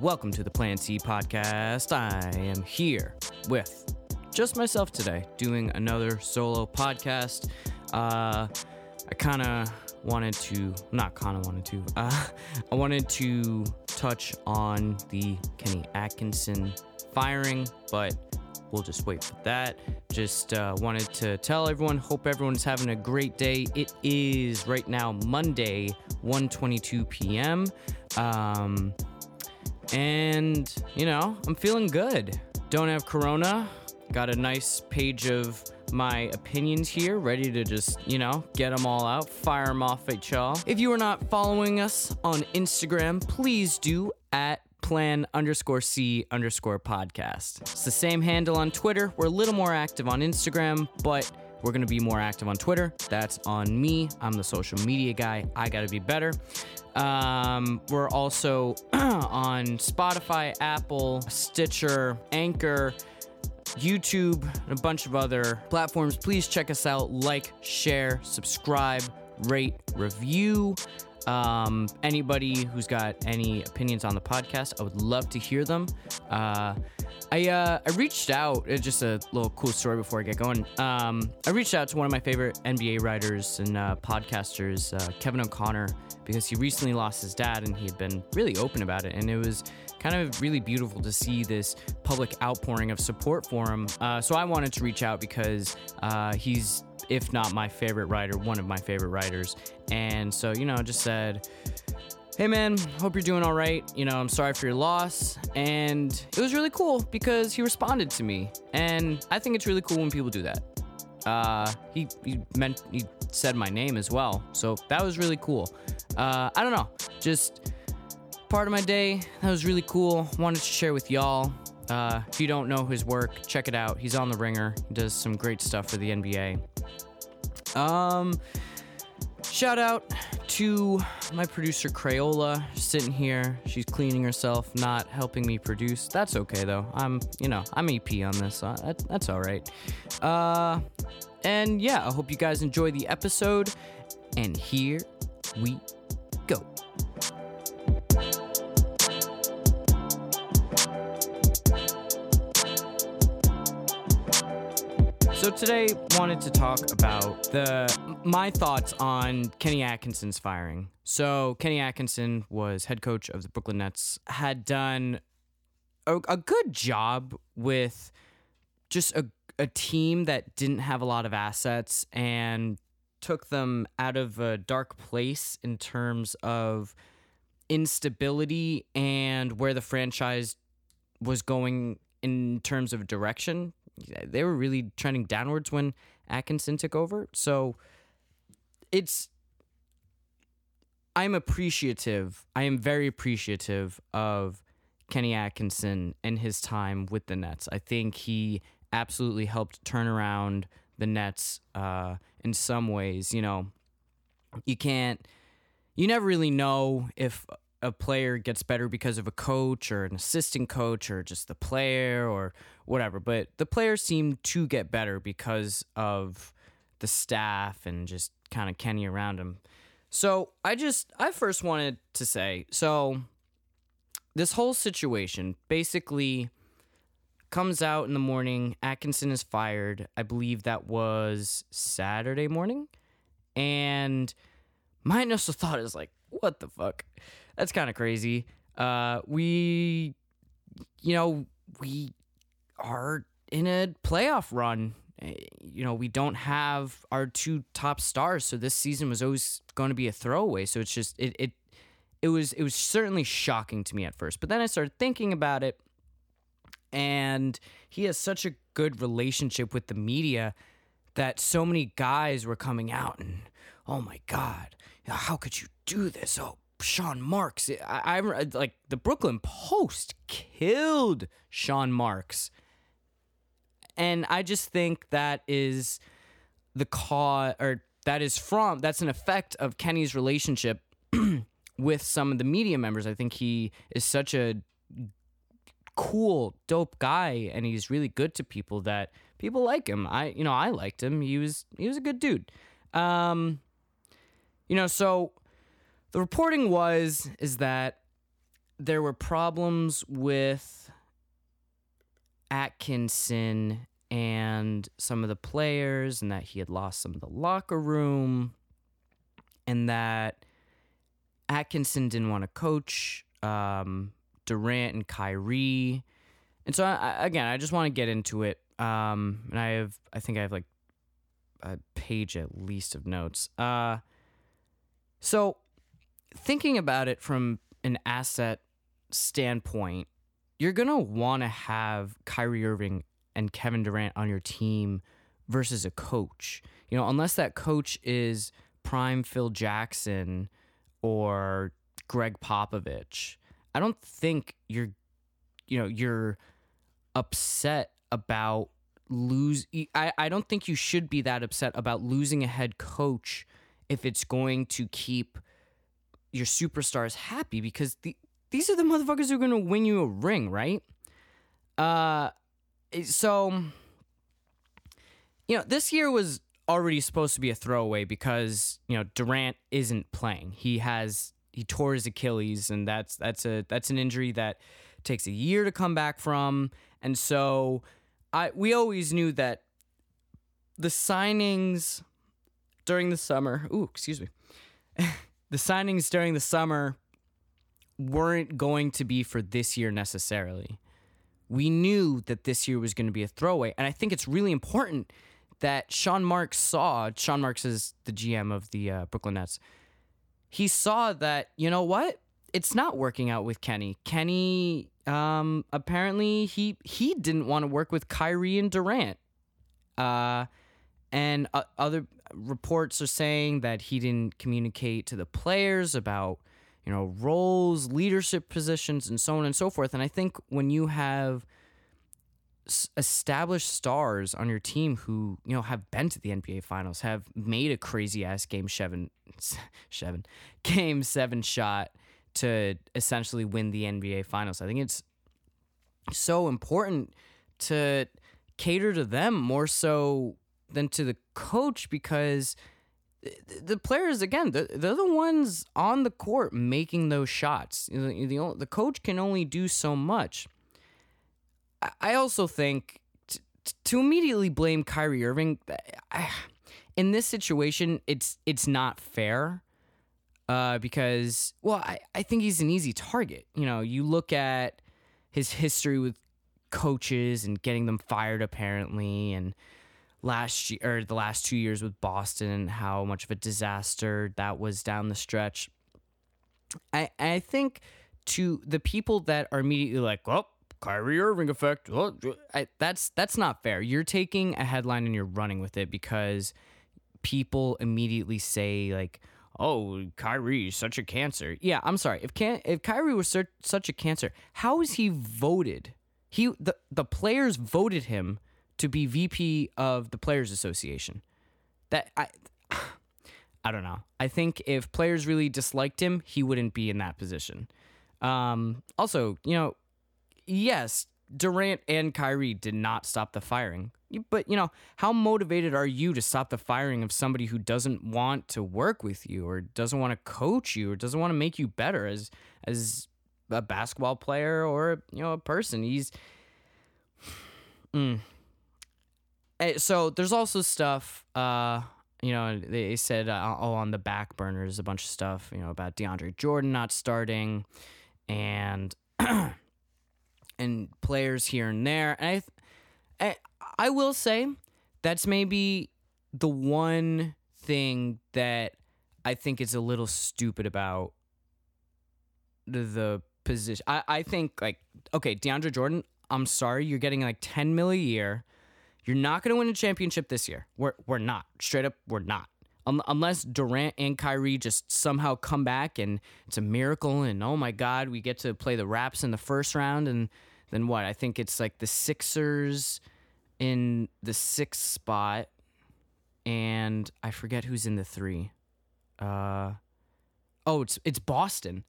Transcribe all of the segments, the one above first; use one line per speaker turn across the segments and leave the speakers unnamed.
welcome to the Plan C podcast. I am here with just myself today, doing another solo podcast. Uh, I kind of wanted to, not kind of wanted to, uh, I wanted to touch on the Kenny Atkinson firing, but we'll just wait for that. Just uh, wanted to tell everyone, hope everyone's having a great day. It is right now Monday, 1:22 p.m. Um, and you know, I'm feeling good. Don't have corona. Got a nice page of my opinions here, ready to just, you know, get them all out, fire them off at y'all. If you are not following us on Instagram, please do at plan underscore C underscore podcast. It's the same handle on Twitter. We're a little more active on Instagram, but we're going to be more active on Twitter. That's on me. I'm the social media guy. I got to be better. Um, we're also on Spotify, Apple, Stitcher, Anchor. YouTube, and a bunch of other platforms. Please check us out. Like, share, subscribe, rate, review. Um, anybody who's got any opinions on the podcast, I would love to hear them. Uh, I uh, I reached out. uh, Just a little cool story before I get going. Um, I reached out to one of my favorite NBA writers and uh, podcasters, uh, Kevin O'Connor, because he recently lost his dad, and he had been really open about it, and it was kind of really beautiful to see this public outpouring of support for him. Uh, so I wanted to reach out because he's, if not my favorite writer, one of my favorite writers, and so you know, just said hey man, hope you're doing all right. You know, I'm sorry for your loss. And it was really cool because he responded to me. And I think it's really cool when people do that. Uh, he, he meant, he said my name as well. So that was really cool. Uh, I don't know, just part of my day. That was really cool. Wanted to share with y'all. Uh, if you don't know his work, check it out. He's on the ringer. He does some great stuff for the NBA. Um, Shout out to my producer Crayola sitting here. She's cleaning herself, not helping me produce. That's okay though. I'm, you know, I'm EP on this, so that, that's all right. Uh, and yeah, I hope you guys enjoy the episode. And here we So today wanted to talk about the my thoughts on Kenny Atkinson's firing. So Kenny Atkinson was head coach of the Brooklyn Nets, had done a, a good job with just a, a team that didn't have a lot of assets and took them out of a dark place in terms of instability and where the franchise was going in terms of direction. They were really trending downwards when Atkinson took over. So it's I'm appreciative. I am very appreciative of Kenny Atkinson and his time with the Nets. I think he absolutely helped turn around the Nets uh, in some ways. You know, you can't, you never really know if a player gets better because of a coach or an assistant coach or just the player or whatever. But the players seem to get better because of the staff and just kind of Kenny around him. So I just, I first wanted to say, so this whole situation basically comes out in the morning. Atkinson is fired. I believe that was Saturday morning. And my initial thought is like, what the fuck? That's kind of crazy. Uh, we, you know, we are in a playoff run. Eh, You know, we don't have our two top stars, so this season was always going to be a throwaway. So it's just it it it was it was certainly shocking to me at first. But then I started thinking about it, and he has such a good relationship with the media that so many guys were coming out and oh my god, how could you do this? Oh, Sean Marks. I, I like the Brooklyn Post killed Sean Marks. And I just think that is the cause or that is from that's an effect of Kenny's relationship with some of the media members. I think he is such a cool, dope guy and he's really good to people that people like him. I you know, I liked him. He was he was a good dude. Um you know, so the reporting was is that there were problems with Atkinson and some of the players, and that he had lost some of the locker room, and that Atkinson didn't want to coach um, Durant and Kyrie. And so, I, again, I just want to get into it. Um, and I have, I think I have like a page at least of notes. Uh, so, thinking about it from an asset standpoint, you're going to want to have Kyrie Irving and Kevin Durant on your team versus a coach. You know, unless that coach is prime Phil Jackson or Gregg Popovich, I don't think you're, you know, you're upset about lose. I, I don't think you should be that upset about losing a head coach if it's going to keep your superstars happy because the, these are the motherfuckers who are going to win you a ring, right? Uh, Eh, so you know, this year was already supposed to be a throwaway because you know Durant isn't playing. He has he tore his Achilles, and that's that's a that's an injury that takes a year to come back from. And so, I we always knew that the signings during the summer. Ooh, excuse me. the signings during the summer weren't going to be for this year necessarily. We knew that this year was going to be a throwaway, and I think it's really important that Sean Marks saw. Sean Marks is the GM of the uh, Brooklyn Nets. He saw that you know what, it's not working out with Kenny. Kenny, um, apparently he he didn't want to work with Kyrie and Durant. Uh, and uh, other reports are saying that he didn't communicate to the players about you know roles, leadership positions, and so on and so forth. And I think when you have established stars on your team who you know have been to the NBA Finals, have made a crazy ass game seven, seven, game seven shot to essentially win the NBA Finals. I think it's so important to cater to them more so than to the coach because the players again they're, the ones on the court making those shots. The, coach can only do so much. I also think to immediately blame Kyrie Irving in this situation it's it's not fair uh, because well I, I think he's an easy target. You know you look at his history with coaches and getting them fired apparently and last year or the last two years with Boston and how much of a disaster that was down the stretch. I I think to the people that are immediately like, oh, Kyrie Irving effect, oh, I, that's that's not fair. You're taking a headline and you're running with it because people immediately say like, oh, Kyrie is such a cancer. Yeah, I'm sorry. If can if Kyrie was such a cancer, how is he voted? He the the players voted him to be VP of the Players Association. That I I don't know. I think if players really disliked him, he wouldn't be in that position. Um, also, you know, yes, Durant and Kyrie did not stop the firing. But, you know, how motivated are you to stop the firing of somebody who doesn't want to work with you or doesn't want to coach you or doesn't want to make you better as as a basketball player or, you know, a person? He's mm, so there's also stuff uh you know they said uh, oh on the back burners a bunch of stuff you know about DeAndre Jordan not starting and and players here and there. And I, I I will say that's maybe the one thing that I think is a little stupid about the, the position. I, I think like okay DeAndre Jordan I'm sorry you're getting like 10 mil a year you're not going to win a championship this year. We're we're not. Straight up, we're not. Unless Durant and Kyrie just somehow come back and it's a miracle and oh my god, we get to play the Raps in the first round and then what? I think it's like the Sixers in the sixth spot and I forget who's in the 3. Uh Oh, it's it's Boston.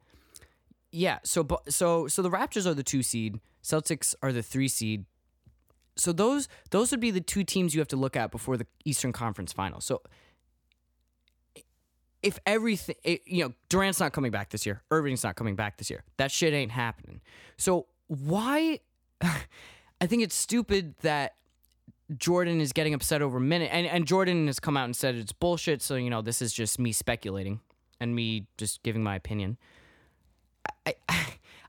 Yeah, so so so the Raptors are the 2 seed, Celtics are the 3 seed, so those those would be the two teams you have to look at before the Eastern Conference Final. So if everything, it, you know, Durant's not coming back this year, Irving's not coming back this year. That shit ain't happening. So why? I think it's stupid that Jordan is getting upset over minute, and and Jordan has come out and said it's bullshit. So you know, this is just me speculating and me just giving my opinion. I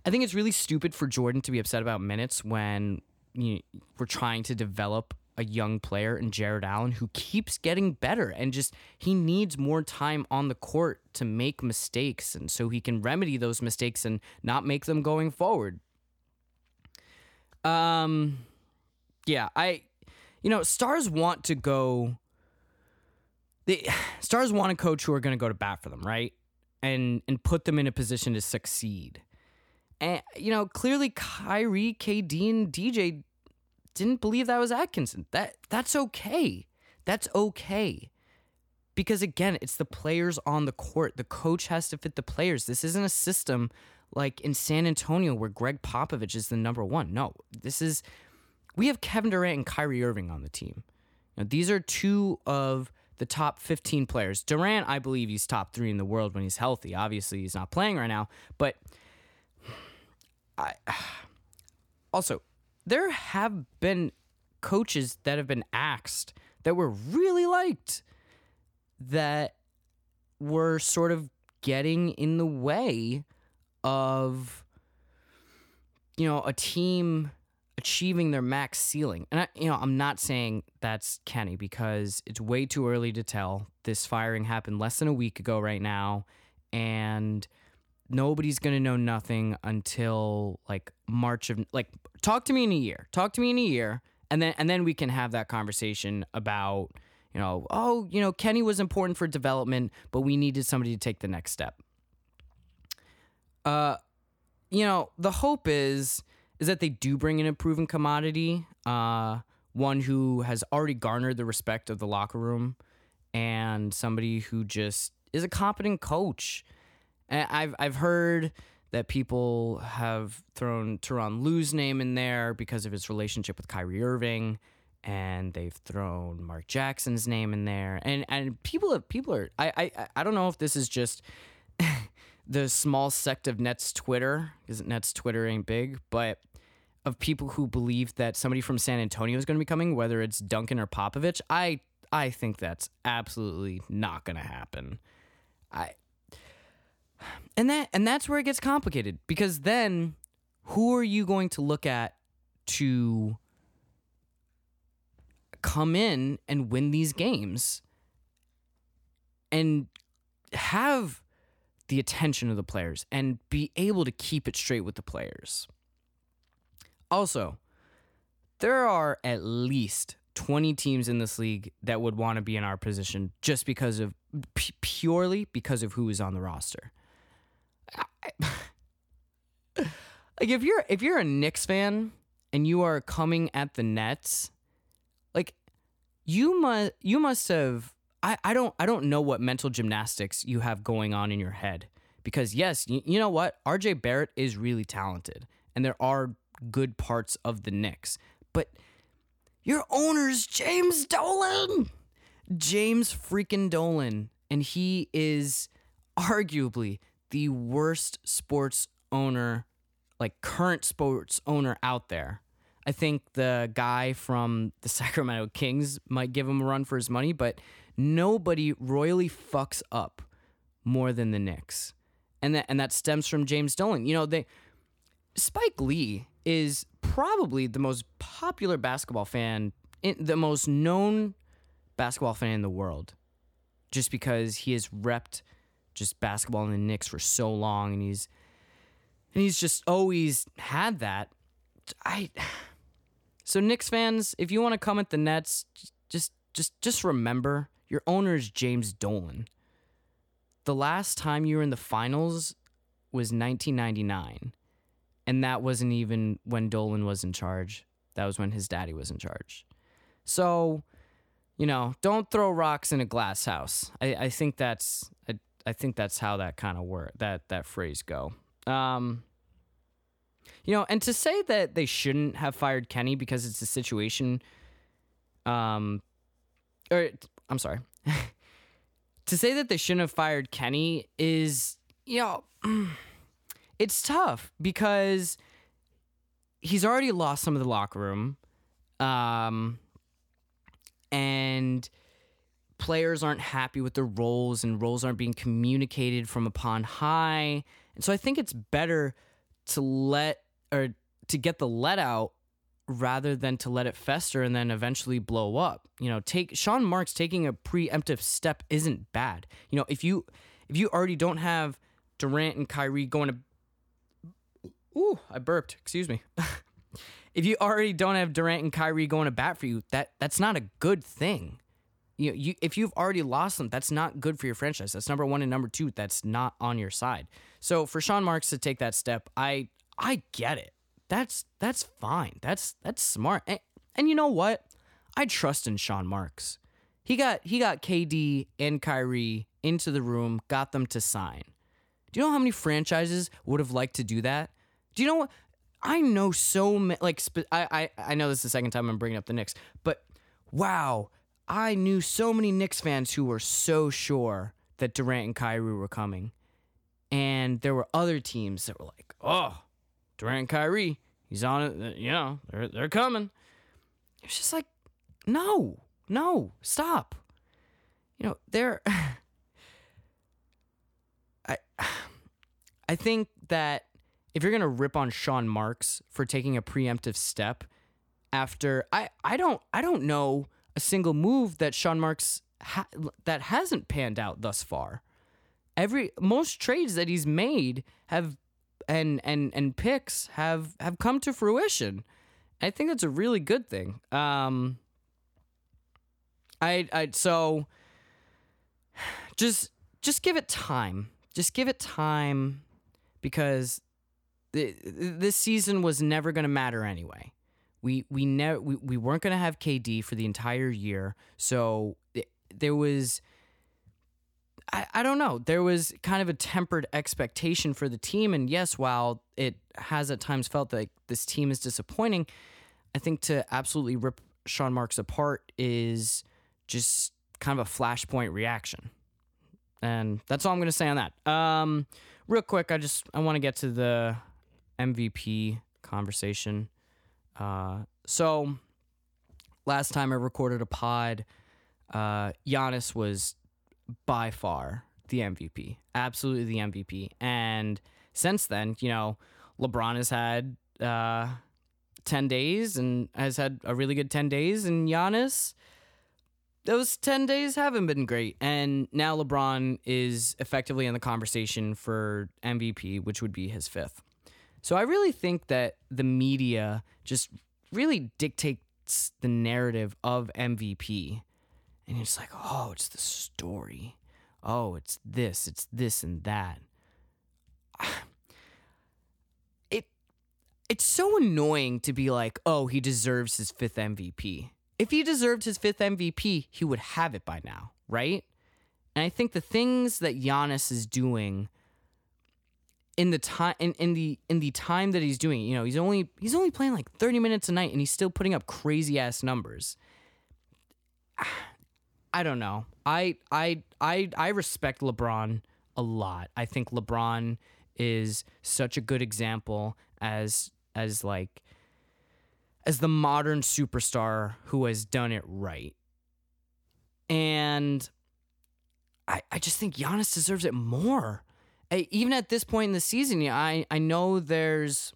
I think it's really stupid for Jordan to be upset about minutes when you know, we're trying to develop a young player in Jarrett Allen who keeps getting better and just he needs more time on the court to make mistakes and so he can remedy those mistakes and not make them going forward. Um yeah, I you know, stars want to go the stars want a coach who are going to go to bat for them, right? And and put them in a position to succeed. And you know, clearly Kyrie, KD, and DJ didn't believe that was Atkinson. That that's okay. That's okay. Because again, it's the players on the court. The coach has to fit the players. This isn't a system like in San Antonio where Gregg Popovich is the number one. No, this is we have Kevin Durant and Kyrie Irving on the team. Now, these are two of the top 15 players. Durant, I believe he's top three in the world when he's healthy. Obviously, he's not playing right now, but I also there have been coaches that have been axed that were really liked that were sort of getting in the way of you know a team achieving their max ceiling. And I, you know, I'm not saying that's Kenny because it's way too early to tell. This firing happened less than a week ago right now and nobody's to know nothing until like March of like talk to me in a year. Talk to me in a year and then and then we can have that conversation about you know, oh, you know, Kenny was important for development, but we needed somebody to take the next step. Uh you know, the hope is is that they do bring in a proven commodity, uh, one who has already garnered the respect of the locker room, and somebody who just is a competent coach. And I've I've heard that people have thrown Tyronn Lue's name in there because of his relationship with Kyrie Irving, and they've thrown Mark Jackson's name in there, and and people have people are I I I don't know if this is just. the small sect of Nets Twitter, because Nets Twitter ain't big, but of people who believe that somebody from San Antonio is going to be coming, whether it's Duncan or Popovich, I I think that's absolutely not going to happen. I and that and that's where it gets complicated because then who are you going to look at to come in and win these games and have the attention of the players and be able to keep it straight with the players. Also, there are at least 20 teams in this league that would want to be in our position just because of p- purely because of who is on the roster. like if you're if you're a Knicks fan and you are coming at the Nets, like you must you must have I, I don't I don't know what mental gymnastics you have going on in your head because yes, you, you know what? RJ Barrett is really talented and there are good parts of the Knicks. But your owner's James Dolan. James freaking Dolan. And he is arguably the worst sports owner, like current sports owner out there. I think the guy from the Sacramento Kings might give him a run for his money, but nobody royally fucks up more than the Knicks. And that and that stems from James Dolan. You know, they Spike Lee is probably the most popular basketball fan, the most known basketball fan in the world, just because he has repped just basketball in the Knicks for so long, and he's and he's just always had that. I so Knicks fans, if you want to come at the Nets, just just just remember your owner is James Dolan. The last time you were in the finals was 1999 and that wasn't even when Dolan was in charge. That was when his daddy was in charge. So, you know, don't throw rocks in a glass house. I, I think that's I, think that's how that kind of word that that phrase go. Um, you know, and to say that they shouldn't have fired Kenny because it's a situation, um, or I'm sorry, to say that they shouldn't have fired Kenny is, you know, it's tough because he's already lost some of the locker room. Um, and players aren't happy with their roles and roles aren't being communicated from upon high. And so I think it's better to let or to get the let out rather than to let it fester and then eventually blow up. You know, take Sean Marks taking a preemptive step isn't bad. You know, if you if you already don't have Durant and Kyrie going to Ooh, I burped. Excuse me. if you already don't have Durant and Kyrie going to bat for you, that that's not a good thing. You, you if you've already lost them, that's not good for your franchise. That's number one and number two. That's not on your side. So for Sean Marks to take that step, I I get it. That's that's fine. That's that's smart. And, and you know what? I trust in Sean Marks. He got he got KD and Kyrie into the room, got them to sign. Do you know how many franchises would have liked to do that? Do you know what? I know so many. Like I, I I know this is the second time I'm bringing up the Knicks, but wow, I knew so many Knicks fans who were so sure that Durant and Kyrie were coming, and there were other teams that were like, "Oh, Durant and Kyrie, he's on it. You know, they're they're coming." It's just like, no, no, stop. You know, they're. I, I think that if you're gonna rip on Sean Marks for taking a preemptive step after I I don't I don't know a single move that Sean Marks ha- that hasn't panned out thus far. Every most trades that he's made have and and and picks have have come to fruition. I think that's a really good thing. Um I I so just just give it time. Just give it time because th- this season was never going to matter anyway. We we never we, we weren't going to have KD for the entire year, so it, there was. I, I don't know. There was kind of a tempered expectation for the team, and yes, while it has at times felt like this team is disappointing, I think to absolutely rip Sean Marks apart is just kind of a flashpoint reaction. And that's all I'm going to say on that. Um, real quick, I just I want to get to the MVP conversation. Uh, so last time I recorded a pod, uh, Giannis was by far the MVP, absolutely the MVP. And since then, you know, LeBron has had uh, ten days and has had a really good ten days, and Giannis those 10 days haven't been great. And now LeBron is effectively in the conversation for MVP, which would be his fifth. So I really think that the media just really dictates the narrative of MVP. And it's like, oh, it's the story. Oh, it's this, it's this and that. It it's so annoying to be like, oh, he deserves his fifth MVP if he deserved his fifth MVP, he would have it by now, right? And I think the things that Giannis is doing in the time in, in the in the time that he's doing, you know, he's only he's only playing like 30 minutes a night and he's still putting up crazy ass numbers. I don't know. I I I I respect LeBron a lot. I think LeBron is such a good example as as like as the modern superstar who has done it right. And I, I just think Giannis deserves it more. Even at this point in the season, I, I know there's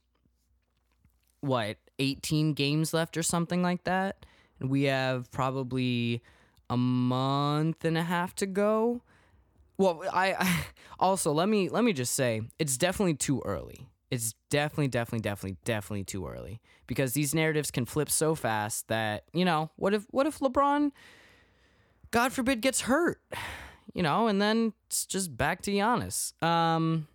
what, 18 games left or something like that. And we have probably a month and a half to go. Well, I, I also let me let me just say it's definitely too early it's definitely, definitely, definitely, definitely too early because these narratives can flip so fast that you know what if what if LeBron, God forbid, gets hurt, you know, and then it's just back to Giannis. Um,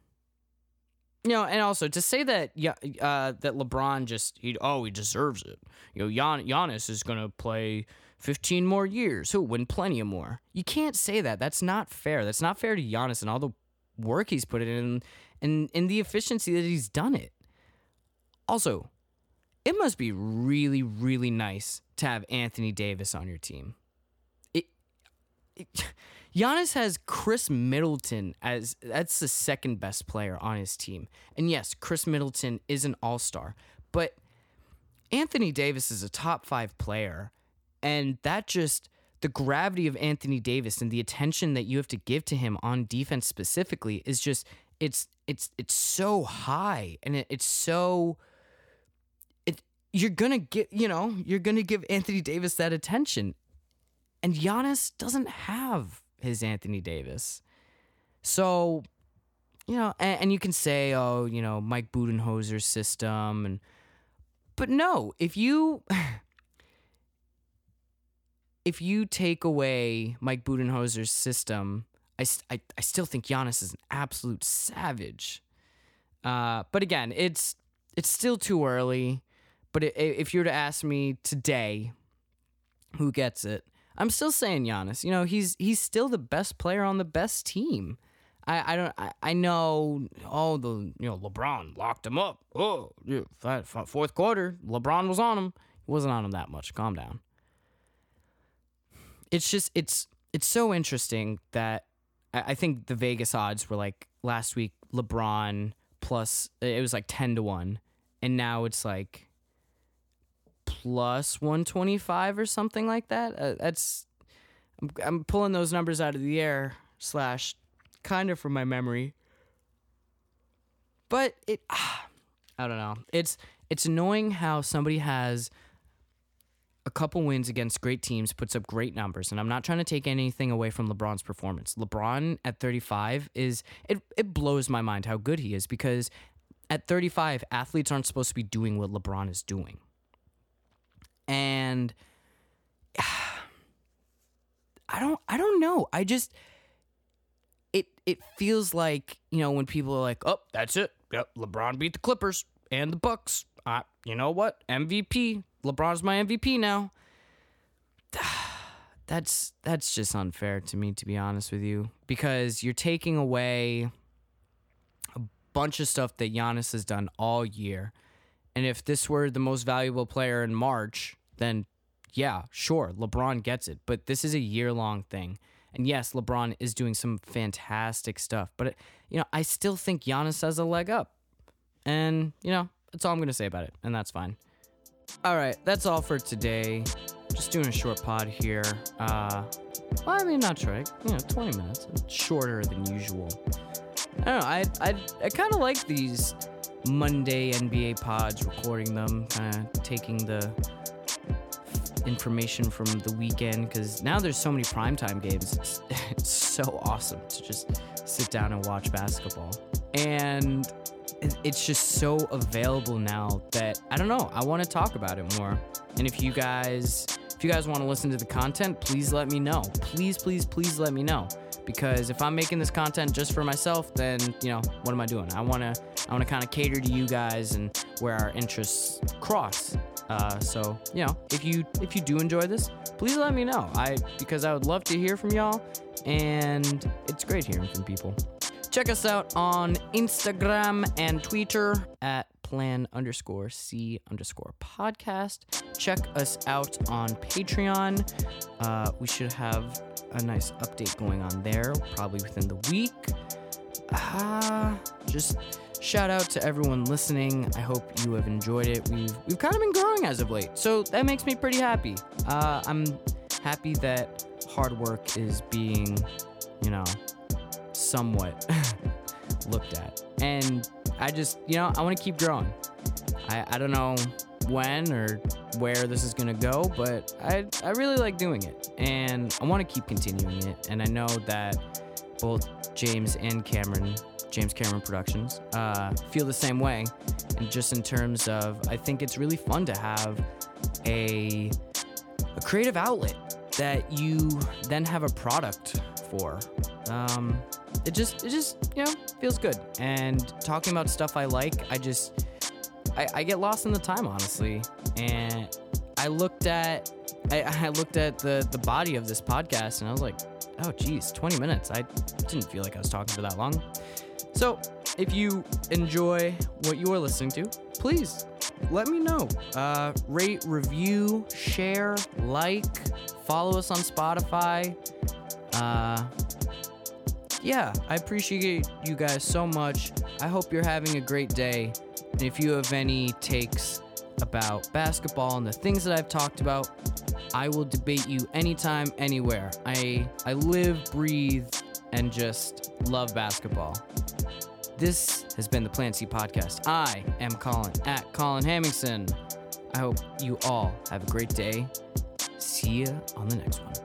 you know, and also to say that uh, that LeBron just he oh he deserves it. You know, Gian, Giannis is gonna play 15 more years. He'll win plenty of more. You can't say that. That's not fair. That's not fair to Giannis and all the work he's put in and in the efficiency that he's done it. Also, it must be really, really nice to have Anthony Davis on your team. Giannis has Khris Middleton as that's the second best player on his team. And yes, Khris Middleton is an all-star, but Anthony Davis is a top 5 player. And that just the gravity of Anthony Davis and the attention that you have to give to him on defense specifically is just it's it's it's so high. And it, it's so it you're gonna get you know you're gonna give Anthony Davis that attention and Giannis doesn't have his Anthony Davis so you know and, and you can say oh you know Mike Budenholzer's system and but no if you if you take away Mike Budenholzer's system, I, I, I still think Giannis is an absolute savage. Uh, but again, it's it's still too early. But it, if you were to ask me today, who gets it? I'm still saying Giannis. You know, he's he's still the best player on the best team. I, I don't I, I know oh the you know LeBron locked him up. Oh, fourth quarter, LeBron was on him. He wasn't on him that much. Calm down it's just it's it's so interesting that I think the Vegas odds were like last week LeBron plus it was like 10 to 1 and now it's like plus 125 or something like that uh, that's I'm, I'm pulling those numbers out of the air slash kind of from my memory but it ah, I don't know it's it's annoying how somebody has a couple wins against great teams, puts up great numbers. And I'm not trying to take anything away from LeBron's performance. LeBron at 35 is it it blows my mind how good he is because at 35, athletes aren't supposed to be doing what LeBron is doing. And I don't I don't know. I just it it feels like, you know, when people are like, "Oh, that's it. Yep, LeBron beat the Clippers and the Bucks. Uh, you know what? MVP. LeBron's my MVP now. That's that's just unfair to me to be honest with you because you're taking away a bunch of stuff that Giannis has done all year. And if this were the most valuable player in March, then yeah, sure, LeBron gets it, but this is a year-long thing. And yes, LeBron is doing some fantastic stuff, but it, you know, I still think Giannis has a leg up. And, you know, that's all I'm going to say about it, and that's fine. All right, that's all for today. Just doing a short pod here. Uh, well, I mean, not short, you know, 20 minutes. shorter than usual. I don't know. I I, I kind of like these Monday NBA pods, recording them, kind of taking the information from the weekend because now there's so many primetime games. It's, it's so awesome to just sit down and watch basketball. And it's just so available now that I don't know. I want to talk about it more. And if you guys, if you guys want to listen to the content, please let me know. Please, please, please let me know. Because if I'm making this content just for myself, then you know what am I doing? I want to, I want to kind of cater to you guys and where our interests cross. Uh, so you know, if you if you do enjoy this, please let me know. I because I would love to hear from y'all, and it's great hearing from people. Check us out on Instagram and Twitter at plan underscore C underscore podcast. Check us out on Patreon. Uh, we should have a nice update going on there probably within the week. Uh, just shout out to everyone listening. I hope you have enjoyed it. We've we've kind of been growing as of late, so that makes me pretty happy. Uh, I'm happy that hard work is being, you know, somewhat looked at. And I just, you know, I want to keep growing. I, I don't know when or where this is going to go, but I, I really like doing it. And I want to keep continuing it. And I know that both James and Cameron, James Cameron Productions, uh, feel the same way. And just in terms of, I think it's really fun to have a, a creative outlet that you then have a product for. Um, it just it just you know feels good. And talking about stuff I like, I just I, I get lost in the time honestly. And I looked at I, I looked at the the body of this podcast and I was like, oh geez, 20 minutes. I didn't feel like I was talking for that long. So if you enjoy what you are listening to, please let me know. Uh, rate, review, share, like, follow us on Spotify. Uh, yeah, I appreciate you guys so much. I hope you're having a great day. And if you have any takes about basketball and the things that I've talked about, I will debate you anytime, anywhere. I I live, breathe, and just love basketball. This has been the Plan C podcast. I am Colin at Colin Hammingson. I hope you all have a great day. See you on the next one.